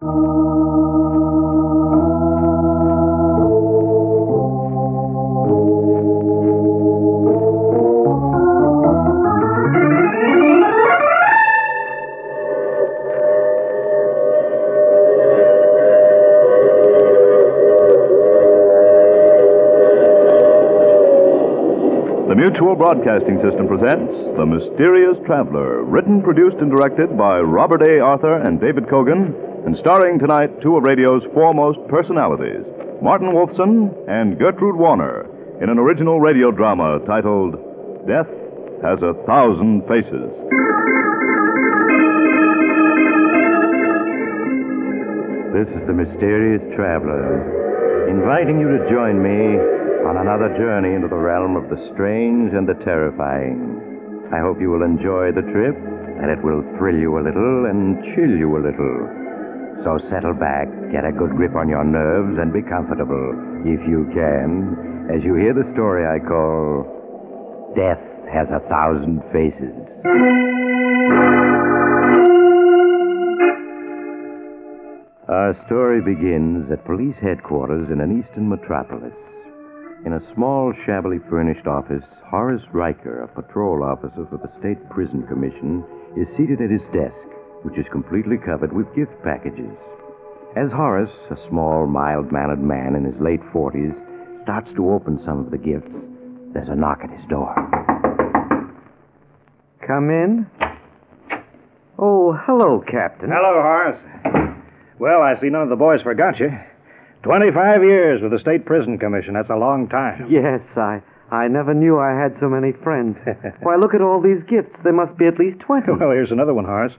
The Mutual Broadcasting System presents The Mysterious Traveler, written, produced, and directed by Robert A. Arthur and David Kogan, and starring tonight two of radio's foremost personalities, Martin Wolfson and Gertrude Warner, in an original radio drama titled Death Has a Thousand Faces. This is the mysterious traveler, inviting you to join me on another journey into the realm of the strange and the terrifying. I hope you will enjoy the trip, and it will thrill you a little and chill you a little. So settle back, get a good grip on your nerves, and be comfortable, if you can, as you hear the story I call Death Has a Thousand Faces. Our story begins at police headquarters in an eastern metropolis. In a small, shabbily furnished office, Horace Riker, a patrol officer for the State Prison Commission, is seated at his desk, which is completely covered with gift packages. As Horace, a small, mild mannered man in his late 40s, starts to open some of the gifts, there's a knock at his door. Come in. Oh, hello, Captain. Hello, Horace. Well, I see none of the boys forgot you. Twenty-five years with the State Prison Commission. That's a long time. Yes, I I never knew I had so many friends. Why, look at all these gifts. There must be at least 20. Well, here's another one, Horace.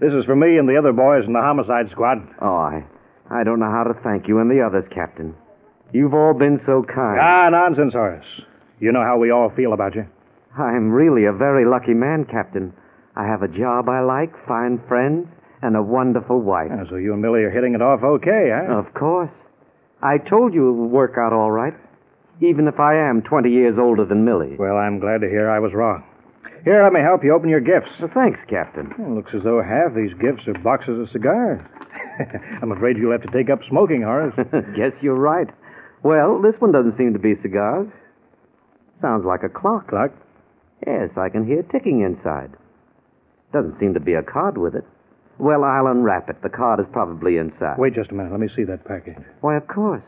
This is for me and the other boys in the homicide squad. Oh, I I don't know how to thank you and the others, Captain. You've all been so kind. Ah, nonsense, Horace. You know how we all feel about you. I'm really a very lucky man, Captain. I have a job I like, fine friends, and a wonderful wife. Ah, so you and Millie are hitting it off okay, huh? Of course. I told you it would work out all right, even if I am 20 years older than Millie. Well, I'm glad to hear I was wrong. Here, let me help you open your gifts. Well, thanks, Captain. It looks as though half these gifts are boxes of cigars. I'm afraid you'll have to take up smoking, Horace. Guess you're right. Well, this one doesn't seem to be cigars. Sounds like a clock. Clock? Yes, I can hear ticking inside. Doesn't seem to be a card with it. Well, I'll unwrap it. The card is probably inside. Wait just a minute. Let me see that package. Why, of course.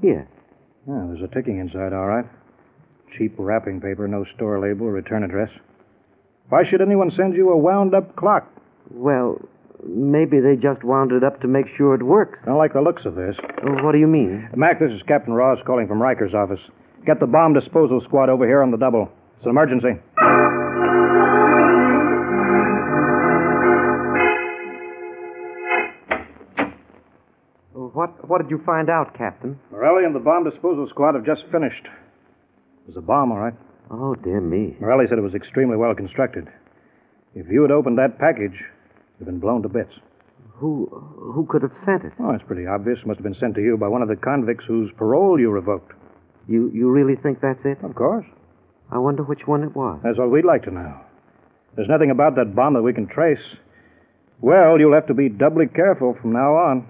Here. Ah, there's a ticking inside, all right. Cheap wrapping paper, no store label, return address. Why should anyone send you a wound up clock? Well, maybe they just wound it up to make sure it works. I don't like the looks of this. Oh, What do you mean? Mac, this is Captain Ross calling from Riker's office. Get the bomb disposal squad over here on the double. It's an emergency. What did you find out, Captain? Morelli and the bomb disposal squad have just finished. It was a bomb, all right. Oh, dear me. Morelli said it was extremely well constructed. If you had opened that package, you'd been blown to bits. Who Who could have sent it? Oh, it's pretty obvious. Must have been sent to you by one of the convicts whose parole you revoked. You You really think that's it? Of course. I wonder which one it was. That's what we'd like to know. There's nothing about that bomb that we can trace. Well, you'll have to be doubly careful from now on.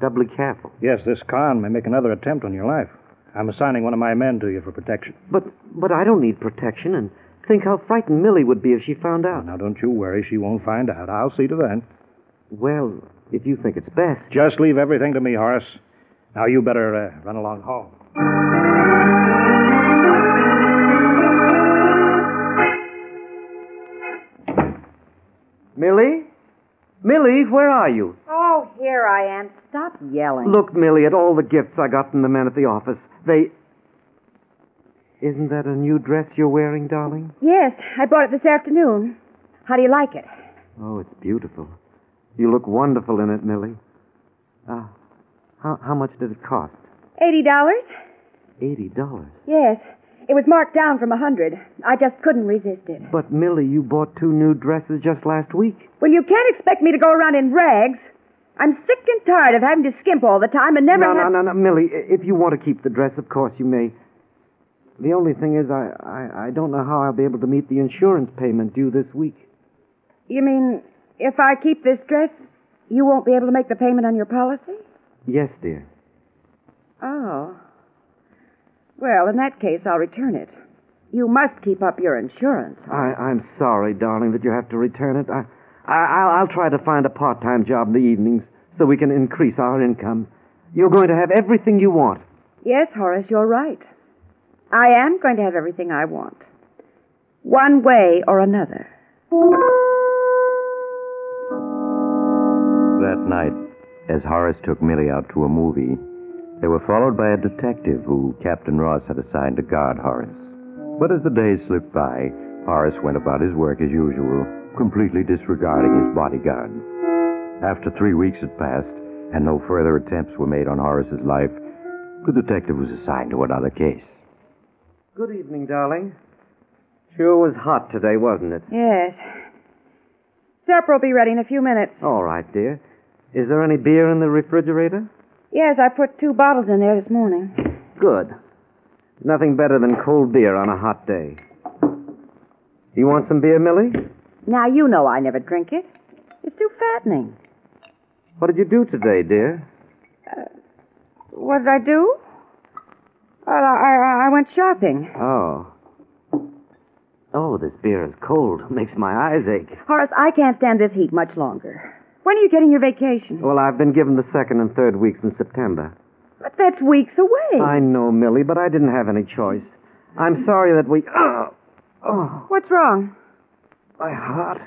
Doubly careful. Yes, this con may make another attempt on your life. I'm assigning one of my men to you for protection. But But I don't need protection, and think how frightened Millie would be if she found out. Now, don't you worry. She won't find out. I'll see to that. Well, if you think it's best. Just leave everything to me, Horace. Now, you better uh, run along home. Millie? Millie, where are you? Oh, here I am. Stop yelling. Look, Millie, at all the gifts I got from the men at the office. They. Isn't that a new dress you're wearing, darling? Yes, I bought it this afternoon. How do you like it? Oh, it's beautiful. You look wonderful in it, Millie. Uh, how, how much did it cost? Eighty dollars? Eighty dollars. Yes. It was marked down from a hundred. I just couldn't resist it. But, Millie, you bought two new dresses just last week. Well, you can't expect me to go around in rags. I'm sick and tired of having to skimp all the time and never no, have... no, no, no, Millie. If you want to keep the dress, of course you may. The only thing is, I, I, I don't know how I'll be able to meet the insurance payment due this week. You mean if I keep this dress, You won't be able to make the payment on your policy? Yes, dear. Oh. Well, in that case, I'll return it. You must keep up your insurance. I, I'm sorry, darling, that you have to return it. I, I, I'll, I'll try to find a part-time job in the evenings so we can increase our income. You're going to have everything you want. Yes, Horace, you're right. I am going to have everything I want. One way or another. That night, as Horace took Millie out to a movie, they were followed by a detective who Captain Ross had assigned to guard Horace. But as the days slipped by, Horace went about his work as usual, completely disregarding his bodyguard. After three weeks had passed, and no further attempts were made on Horace's life, the detective was assigned to another case. Good evening, darling. Sure was hot today, wasn't it? Yes. Supper will be ready in a few minutes. All right, dear. Is there any beer in the refrigerator? Yes, I put two bottles in there this morning. Good. Nothing better than cold beer on a hot day. You want some beer, Millie? Now, you know I never drink it. It's too fattening. What did you do today, dear? Uh, what did I do? Well, I, I, I went shopping. Oh. Oh, this beer is cold. It Makes my eyes ache. Horace, I can't stand this heat much longer. When are you getting your vacation? Well, I've been given the second and third weeks in September. But that's weeks away. I know, Millie, but I didn't have any choice. I'm sorry that we. Oh, oh What's wrong? My heart.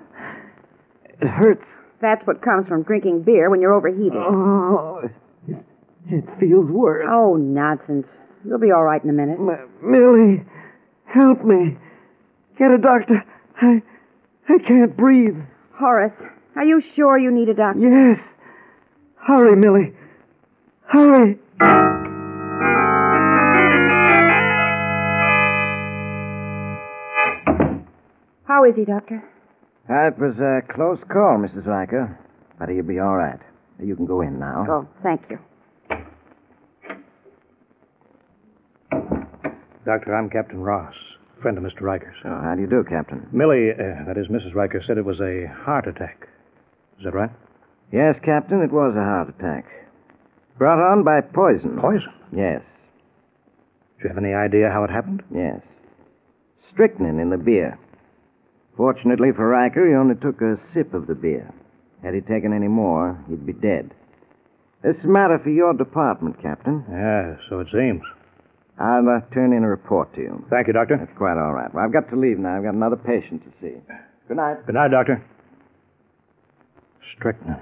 It hurts. That's what comes from drinking beer when you're overheated. Oh, it, it feels worse. Oh, nonsense. You'll be all right in a minute. M- Millie, help me. Get a doctor. I, I can't breathe. Horace, are you sure you need a doctor? Yes. Hurry, Millie. Hurry. How is he, Doctor? That was a close call, Mrs. Riker. But he'll be all right. You can go in now. Oh, thank you. Doctor, I'm Captain Ross, friend of Mr. Riker's. So, how do you do, Captain? Millie, uh, that is Mrs. Riker, said it was a heart attack. Is that right? Yes, Captain, it was a heart attack. Brought on by poison. Poison. Yes, Do you have any idea how it happened? yes. Strychnine in the beer. Fortunately for Riker, he only took a sip of the beer. Had he taken any more, he'd be dead. This a matter for your department, Captain. Yeah, so it seems. I'll uh, turn in a report to you. Thank you, Doctor. That's quite all right. Well, I've got to leave now. I've got another patient to see. Good night. Good night, Doctor. Strychnine.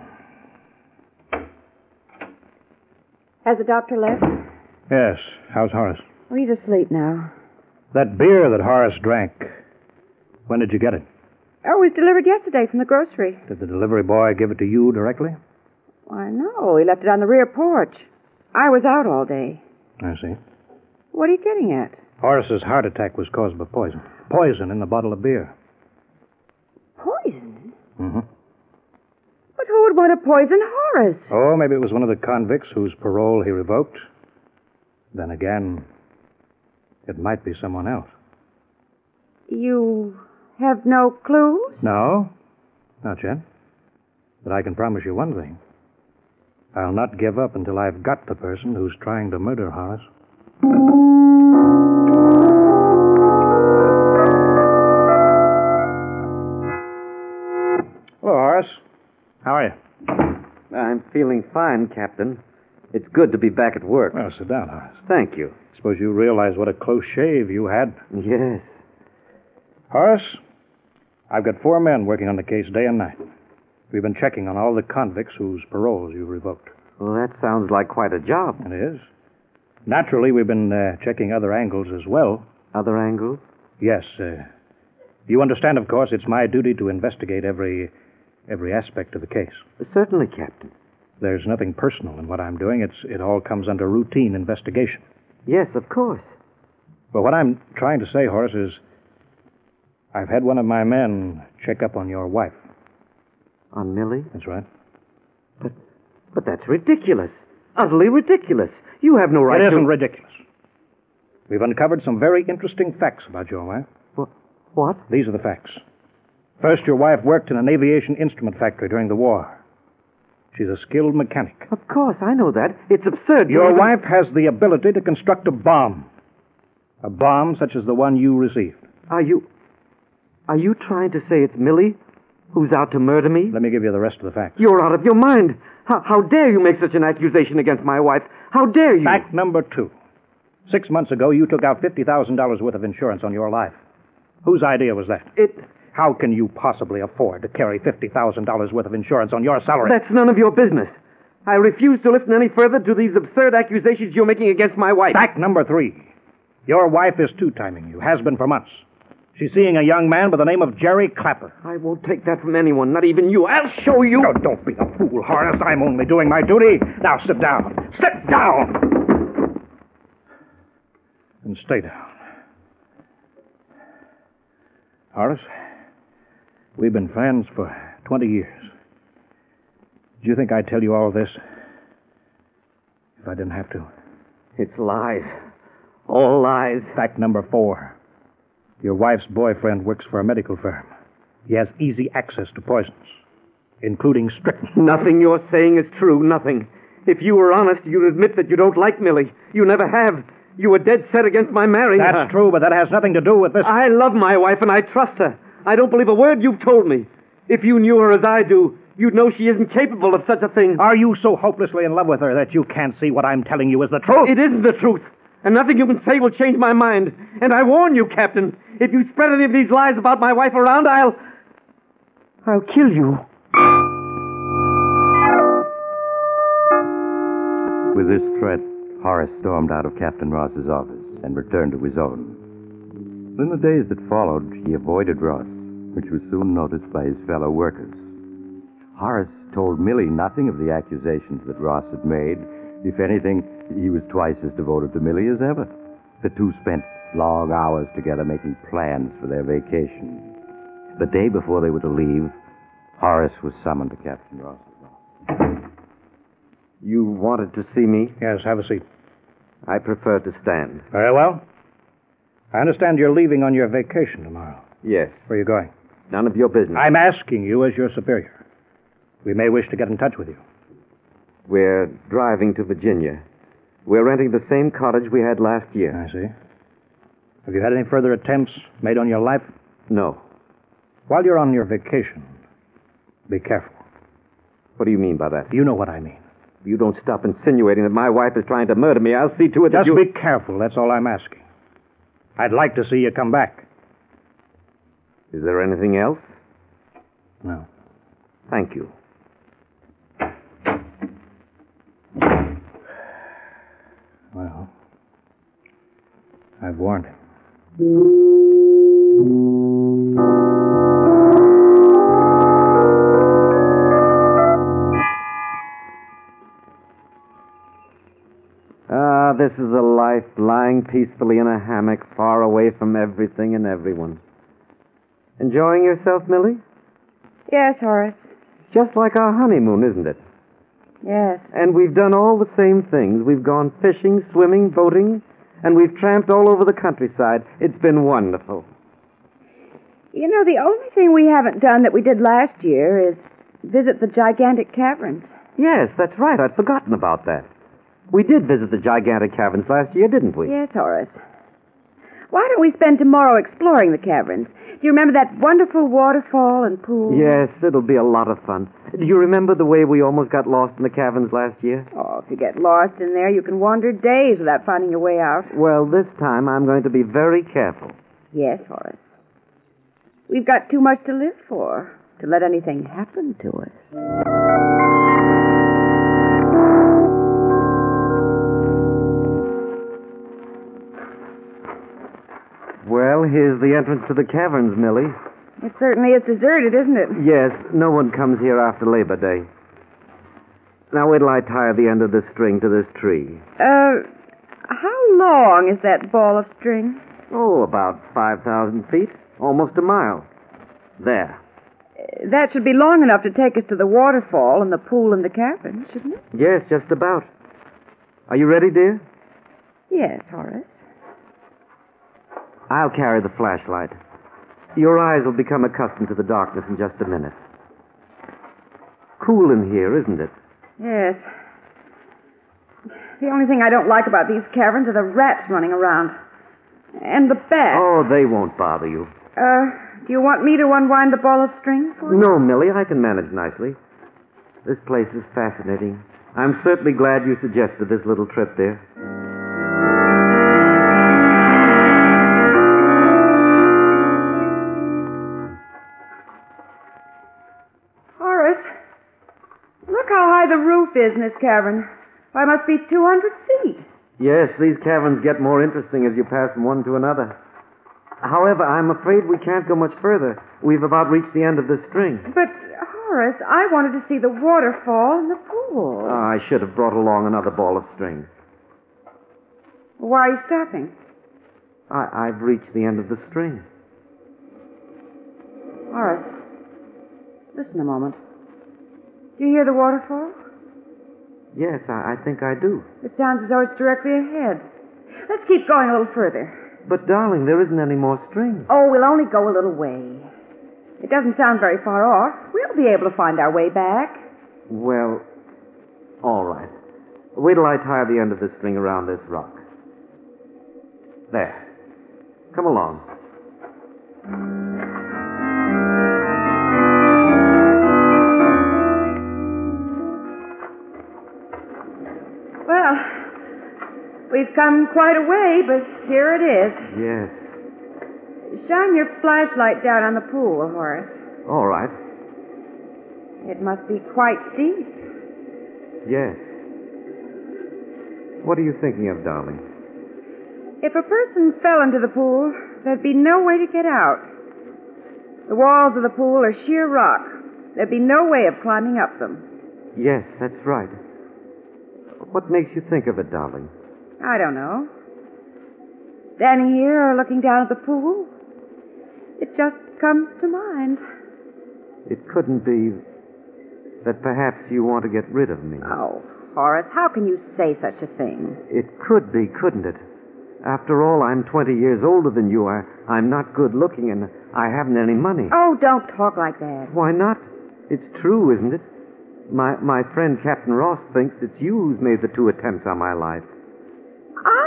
Has the doctor left? Yes. How's Horace? Oh, he's asleep now. That beer that Horace drank, when did you get it? Oh, it was delivered yesterday from the grocery. Did the delivery boy give it to you directly? Why, no. He left it on the rear porch. I was out all day. I see. What are you getting at? Horace's heart attack was caused by poison. Poison in the bottle of beer. Poison? Mm-hmm. But who would want to poison Horace? Oh, maybe it was one of the convicts whose parole he revoked. Then again, it might be someone else. You have no clues? No, not yet. But I can promise you one thing. I'll not give up until I've got the person who's trying to murder Horace. Hello, Horace. How are you? I'm feeling fine, Captain. It's good to be back at work. Well, sit down, Horace. Thank you. I Suppose you realize what a close shave you had. Yes. Horace, I've got four men working on the case day and night. We've been checking on all the convicts whose paroles you've revoked. Well, that sounds like quite a job. It is. Naturally, we've been uh, checking other angles as well. Other angles? Yes. Uh, you understand, of course, it's my duty to investigate every every aspect of the case. Certainly, Captain. There's nothing personal in what I'm doing. It's it all comes under routine investigation. Yes, of course. But what I'm trying to say, Horace, is I've had one of my men check up on your wife. On Millie? That's right. But but that's ridiculous. Utterly ridiculous. You have no right it to. isn't ridiculous. We've uncovered some very interesting facts about your wife. Wh- What? These are the facts. First, your wife worked in an aviation instrument factory during the war. She's a skilled mechanic. Of course, I know that. It's absurd. Your even- wife has the ability to construct a bomb. A bomb such as the one you received. Are you. Are you trying to say it's Millie who's out to murder me? Let me give you the rest of the facts. You're out of your mind. How, how dare you make such an accusation against my wife? How dare you? Fact number two. Six months ago, you took out $50,000 worth of insurance on your life. Whose idea was that? It. How can you possibly afford to carry $50,000 worth of insurance on your salary? That's none of your business. I refuse to listen any further to these absurd accusations you're making against my wife. Fact number three. Your wife is two timing you, has been for months. She's seeing a young man by the name of Jerry Clapper. I won't take that from anyone, not even you. I'll show you. No, don't be a fool, Horace. I'm only doing my duty. Now sit down. Sit down! And stay down. Horace, we've been friends for 20 years. Do you think I'd tell you all this if I didn't have to? It's lies. All lies. Fact number four. Your wife's boyfriend works for a medical firm. He has easy access to poisons, including strychnine. Nothing you're saying is true. Nothing. If you were honest, you'd admit that you don't like Millie. You never have. You were dead set against my marrying her. That's true, but that has nothing to do with this. I love my wife and I trust her. I don't believe a word you've told me. If you knew her as I do, you'd know she isn't capable of such a thing. Are you so hopelessly in love with her that you can't see what I'm telling you is the truth? It isn't the truth. And nothing you can say will change my mind. And I warn you, Captain, if you spread any of these lies about my wife around, I'll. I'll kill you. With this threat, Horace stormed out of Captain Ross's office and returned to his own. In the days that followed, he avoided Ross, which was soon noticed by his fellow workers. Horace told Millie nothing of the accusations that Ross had made. If anything, he was twice as devoted to Millie as ever. The two spent long hours together making plans for their vacation. The day before they were to leave, Horace was summoned to Captain Ross's office. You wanted to see me? Yes, have a seat. I prefer to stand. Very well. I understand you're leaving on your vacation tomorrow. Yes. Where are you going? None of your business. I'm asking you as your superior. We may wish to get in touch with you. We're driving to Virginia. We're renting the same cottage we had last year. I see. Have you had any further attempts made on your life? No. While you're on your vacation, be careful. What do you mean by that? You know what I mean. If you don't stop insinuating that my wife is trying to murder me, I'll see to it that Just you... be careful, that's all I'm asking. I'd like to see you come back. Is there anything else? No. Thank you. Well, I've warned him. Ah, this is a life lying peacefully in a hammock far away from everything and everyone. Enjoying yourself, Millie? Yes, Horace. Just like our honeymoon, isn't it? Yes. And we've done all the same things. We've gone fishing, swimming, boating, and we've tramped all over the countryside. It's been wonderful. You know, the only thing we haven't done that we did last year is visit the gigantic caverns. Yes, that's right. I'd forgotten about that. We did visit the gigantic caverns last year, didn't we? Yes, Horace. Why don't we spend tomorrow exploring the caverns? Do you remember that wonderful waterfall and pool? Yes, it'll be a lot of fun. Do you remember the way we almost got lost in the caverns last year? Oh, if you get lost in there, you can wander days without finding your way out. Well, this time I'm going to be very careful. Yes, Horace. We've got too much to live for to let anything happen to us. Well, here's the entrance to the caverns, Millie. It certainly is deserted, isn't it? Yes, no one comes here after Labor Day. Now, wait till I tie the end of this string to this tree. Uh, how long is that ball of string? Oh, about 5,000 feet. Almost a mile. There. Uh, That should be long enough to take us to the waterfall and the pool and the caverns, shouldn't it? Yes, just about. Are you ready, dear? Yes, Horace. I'll carry the flashlight. Your eyes will become accustomed to the darkness in just a minute. Cool in here, isn't it? Yes. The only thing I don't like about these caverns are the rats running around. And the bats. Oh, they won't bother you. Uh, do you want me to unwind the ball of string for you? No, Millie, I can manage nicely. This place is fascinating. I'm certainly glad you suggested this little trip there. Look how high the roof is in this cavern. Why, it must be 200 feet. Yes, these caverns get more interesting as you pass from one to another. However, I'm afraid we can't go much further. We've about reached the end of the string. But, Horace, I wanted to see the waterfall and the pool. Oh, I should have brought along another ball of string. Why are you stopping? I, I've reached the end of the string. Horace, listen a moment. Do you hear the waterfall? Yes, I, I think I do. It sounds as though it's directly ahead. Let's keep going a little further. But, darling, there isn't any more string. Oh, we'll only go a little way. It doesn't sound very far off. We'll be able to find our way back. Well, all right. Wait till I tie the end of the string around this rock. There. Come along. Come quite a way, but here it is. Yes. Shine your flashlight down on the pool, Horace. All right. It must be quite deep. Yes. What are you thinking of, darling? If a person fell into the pool, there'd be no way to get out. The walls of the pool are sheer rock. There'd be no way of climbing up them. Yes, that's right. What makes you think of it, darling? I don't know. Standing here or looking down at the pool, it just comes to mind. It couldn't be that perhaps you want to get rid of me. Oh, Horace, how can you say such a thing? It could be, couldn't it? After all, I'm 20 years older than you. I, I'm not good looking, and I haven't any money. Oh, don't talk like that. Why not? It's true, isn't it? My, my friend Captain Ross thinks it's you who's made the two attempts on my life.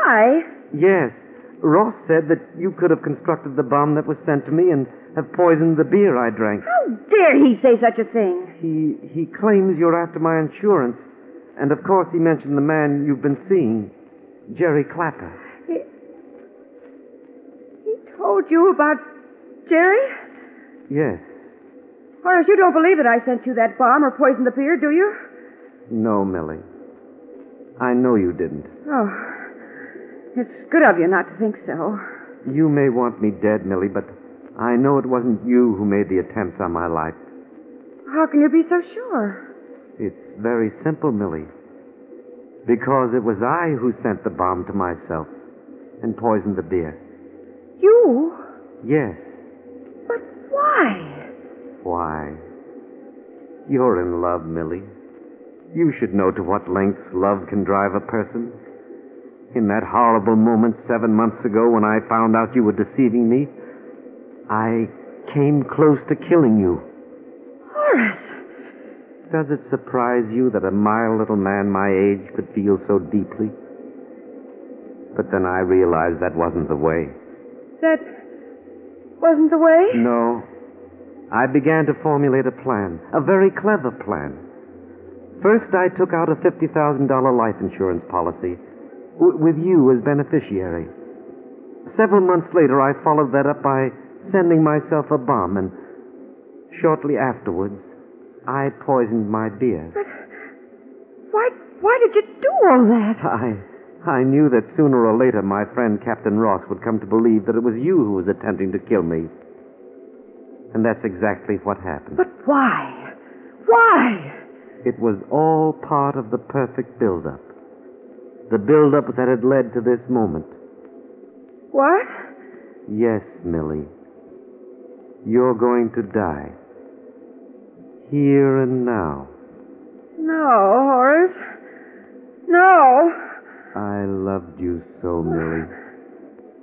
I? Yes. Ross said that you could have constructed the bomb that was sent to me and have poisoned the beer I drank. How dare he say such a thing? He, he claims you're after my insurance. And of course, he mentioned the man you've been seeing, Jerry Clapper. He, he told you about Jerry? Yes. Horace, you don't believe that I sent you that bomb or poisoned the beer, do you? No, Millie. I know you didn't. Oh, it's good of you not to think so. You may want me dead, Millie, but I know it wasn't you who made the attempts on my life. How can you be so sure? It's very simple, Millie. Because it was I who sent the bomb to myself and poisoned the beer. You? Yes. But why? Why? You're in love, Millie. You should know to what lengths love can drive a person. In that horrible moment seven months ago when I found out you were deceiving me, I came close to killing you. Horace! Does it surprise you that a mild little man my age could feel so deeply? But then I realized that wasn't the way. That wasn't the way? No. I began to formulate a plan, a very clever plan. First, I took out a $50,000 life insurance policy w- with you as beneficiary. Several months later, I followed that up by sending myself a bomb, and shortly afterwards, I poisoned my beer. But Why, why did you do all that? I, I knew that sooner or later my friend Captain Ross would come to believe that it was you who was attempting to kill me. And that's exactly what happened. But why? Why? It was all part of the perfect build-up. The build-up that had led to this moment. What? Yes, Millie. You're going to die. Here and now. No, Horace. No. I loved you so, Millie.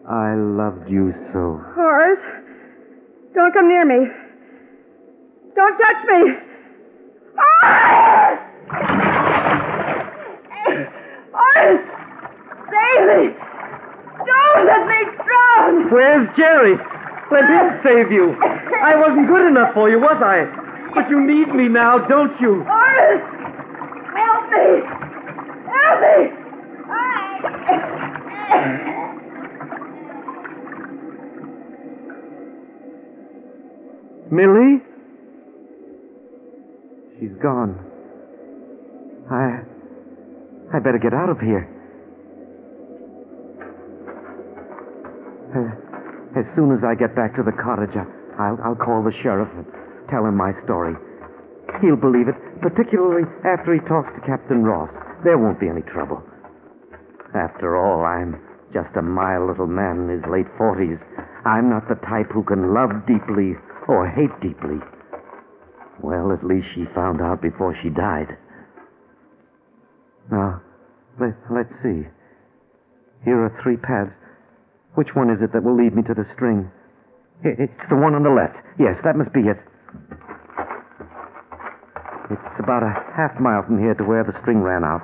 I loved you so. Horace, don't come near me. Don't touch me. Ah! Ah! Jerry, let him save you. I wasn't good enough for you, was I? But you need me now, don't you? Horace! Help me! Help me! Millie? She's gone. I. I better get out of here. Uh, as soon as I get back to the cottage, I- I'll, I'll call the sheriff and tell him my story. He'll believe it, particularly after he talks to Captain Ross. There won't be any trouble. After all, I'm just a mild little man in his late forties. I'm not the type who can love deeply or hate deeply. Well, at least she found out before she died. Now, let, let's see. Here are three paths. Which one is it that will lead me to the string? It's the one on the left. Yes, that must be it. It's about a half mile from here to where the string ran out.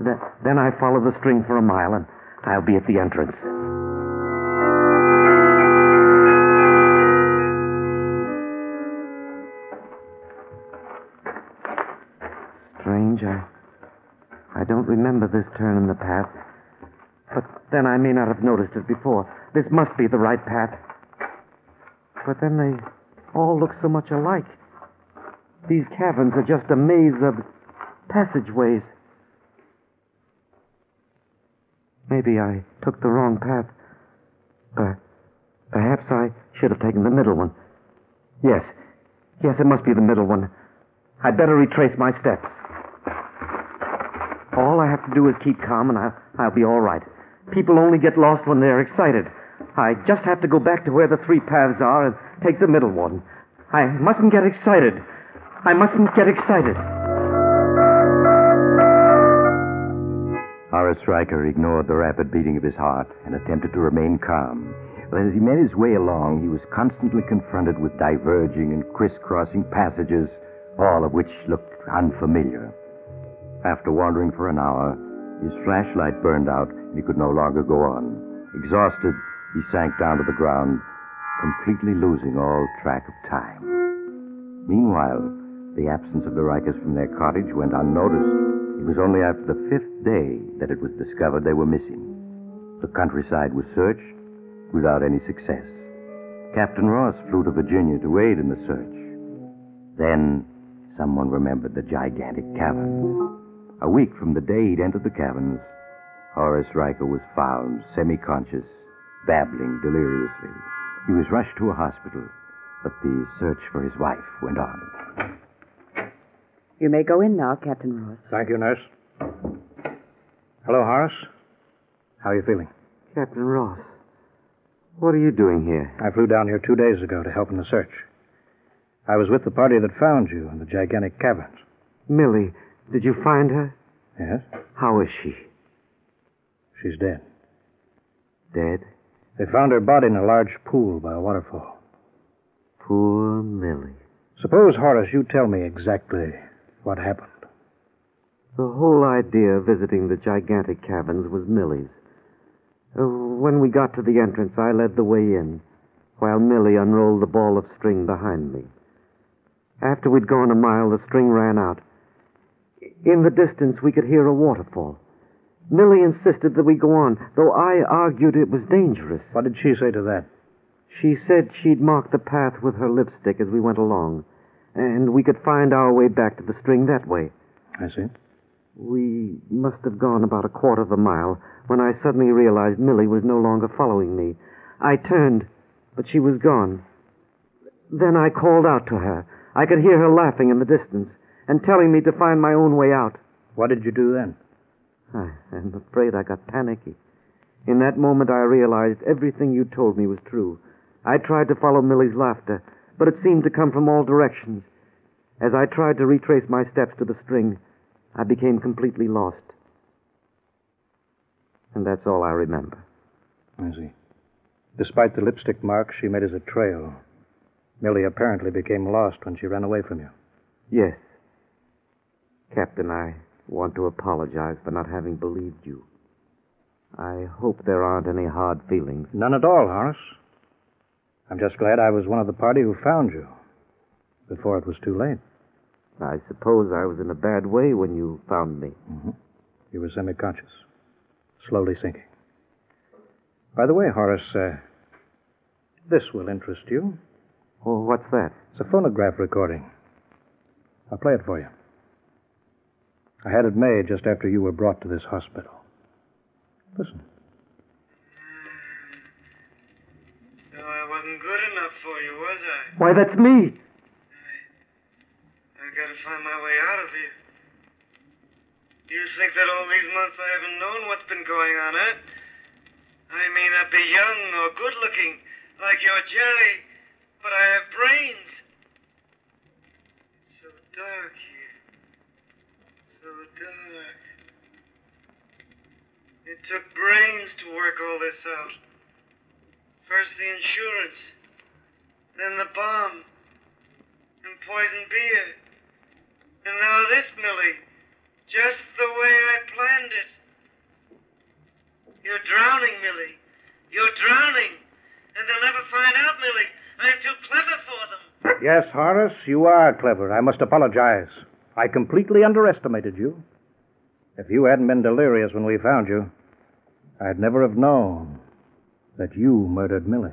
Then I follow the string for a mile, and I'll be at the entrance. Strange, I, I don't remember this turn in the path. Then I may not have noticed it before. This must be the right path. But then they all look so much alike. These caverns are just a maze of passageways. Maybe I took the wrong path. But perhaps I should have taken the middle one. Yes, yes, it must be the middle one. I'd better retrace my steps. All I have to do is keep calm, and I'll, I'll be all right. People only get lost when they're excited. I just have to go back to where the three paths are and take the middle one. I mustn't get excited. I mustn't get excited. Horace Riker ignored the rapid beating of his heart and attempted to remain calm. But as he made his way along, he was constantly confronted with diverging and crisscrossing passages, all of which looked unfamiliar. After wandering for an hour, his flashlight burned out and he could no longer go on. Exhausted, he sank down to the ground, completely losing all track of time. Meanwhile, the absence of the Rikers from their cottage went unnoticed. It was only after the fifth day that it was discovered they were missing. The countryside was searched without any success. Captain Ross flew to Virginia to aid in the search. Then someone remembered the gigantic caverns. A week from the day he'd entered the caverns, Horace Riker was found semi-conscious, babbling deliriously. He was rushed to a hospital, but the search for his wife went on. You may go in now, Captain Ross. Thank you, nurse. Hello, Horace. How are you feeling? Captain Ross, what are you doing here? I flew down here two days ago to help in the search. I was with the party that found you in the gigantic caverns. Millie, did you find her? Yes? How is she? She's dead. Dead? They found her body in a large pool by a waterfall. Poor Millie. Suppose, Horace, you tell me exactly what happened. The whole idea of visiting the gigantic caverns was Millie's. Uh, when we got to the entrance, I led the way in, while Millie unrolled the ball of string behind me. After we'd gone a mile, the string ran out. In the distance, we could hear a waterfall. Millie insisted that we go on, though I argued it was dangerous. What did she say to that? She said she'd mark the path with her lipstick as we went along, and we could find our way back to the string that way. I see. We must have gone about a quarter of a mile when I suddenly realized Millie was no longer following me. I turned, but she was gone. Then I called out to her. I could hear her laughing in the distance and telling me to find my own way out. What did you do then? I am afraid I got panicky. In that moment, I realized everything you told me was true. I tried to follow Millie's laughter, but it seemed to come from all directions. As I tried to retrace my steps to the string, I became completely lost. And that's all I remember. I see. Despite the lipstick marks she made as a trail, Millie apparently became lost when she ran away from you. Yes. Captain, I want to apologize for not having believed you. I hope there aren't any hard feelings. None at all, Horace. I'm just glad I was one of the party who found you before it was too late. I suppose I was in a bad way when you found me. You were semi conscious, slowly sinking. By the way, Horace, uh, this will interest you. Oh, what's that? It's a phonograph recording. I'll play it for you. I had it made just after you were brought to this hospital. Listen. No, I wasn't good enough for you, was I? Why, that's me. I gotta find my way out of here. You think that all these months I haven't known what's been going on, eh? I may not be young or good looking like your Jerry, but I have brains. It's so dark It took brains to work all this out. First the insurance, then the bomb, and poison beer. And now this, Millie. Just the way I planned it. You're drowning, Millie. You're drowning. And they'll never find out, Millie. I'm too clever for them. Yes, Horace, you are clever. I must apologize. I completely underestimated you. If you hadn't been delirious when we found you, I'd never have known that you murdered Millie.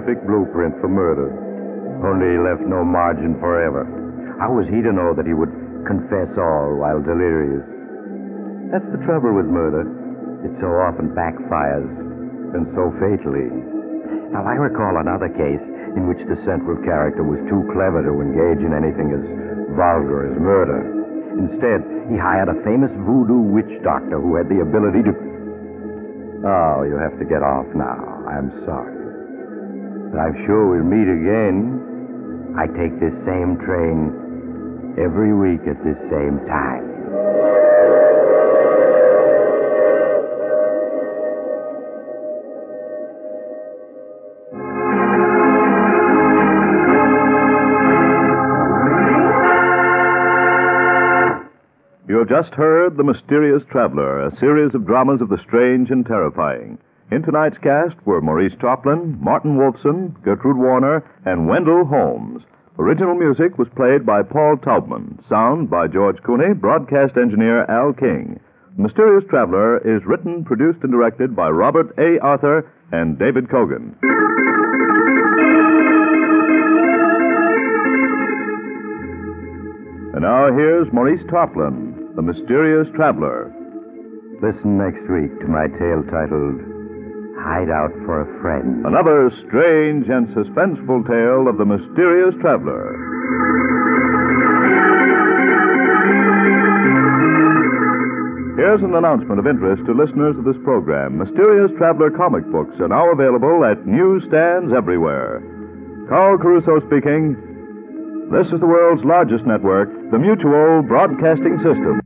Perfect blueprint for murder. Only he left no margin for error. How was he to know that he would confess all while delirious? That's the trouble with murder. It so often backfires, and so fatally. Now, I recall another case in which the central character was too clever to engage in anything as vulgar as murder. Instead, he hired a famous voodoo witch doctor who had the ability to. Oh, you have to get off now. I'm sorry. I'm sure we'll meet again. I take this same train every week at this same time. You have just heard The Mysterious Traveler, a series of dramas of the strange and terrifying. In tonight's cast were Maurice Tarplin, Martin Wolfson, Gertrude Warner, and Wendell Holmes. Original music was played by Paul Taubman. Sound by George Cooney, broadcast engineer Al King. Mysterious Traveler is written, produced, and directed by Robert A. Arthur and David Kogan. And now here's Maurice Tarplin, The Mysterious Traveler. Listen next week to my tale titled Hideout for a Friend. Another strange and suspenseful tale of the mysterious traveler. Here's an announcement of interest to listeners of this program. Mysterious Traveler comic books are now available at newsstands everywhere. Carl Caruso speaking. This is the world's largest network, the Mutual Broadcasting System.